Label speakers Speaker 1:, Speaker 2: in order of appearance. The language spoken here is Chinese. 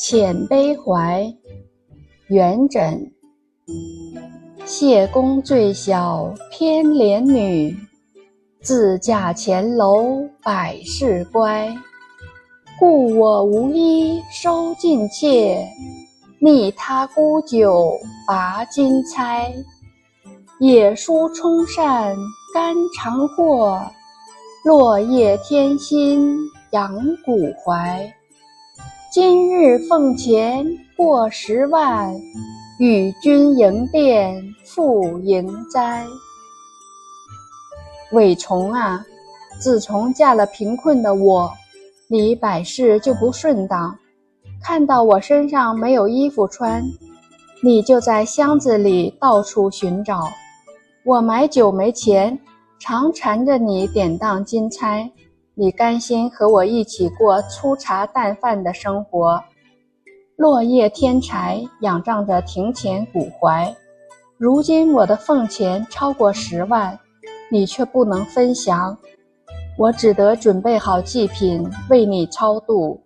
Speaker 1: 遣悲怀，元稹。谢公最小偏怜女，自嫁前楼百事乖。故我无衣收尽妾，逆他沽酒拔金钗。野书充扇肝肠祸，落叶添薪阳骨怀。今日奉钱过十万，与君迎殿赴营斋。伟虫啊，自从嫁了贫困的我，你百事就不顺当。看到我身上没有衣服穿，你就在箱子里到处寻找。我买酒没钱，常缠着你典当金钗。你甘心和我一起过粗茶淡饭的生活，落叶添柴，仰仗着庭前古槐。如今我的俸钱超过十万，你却不能分享，我只得准备好祭品为你超度。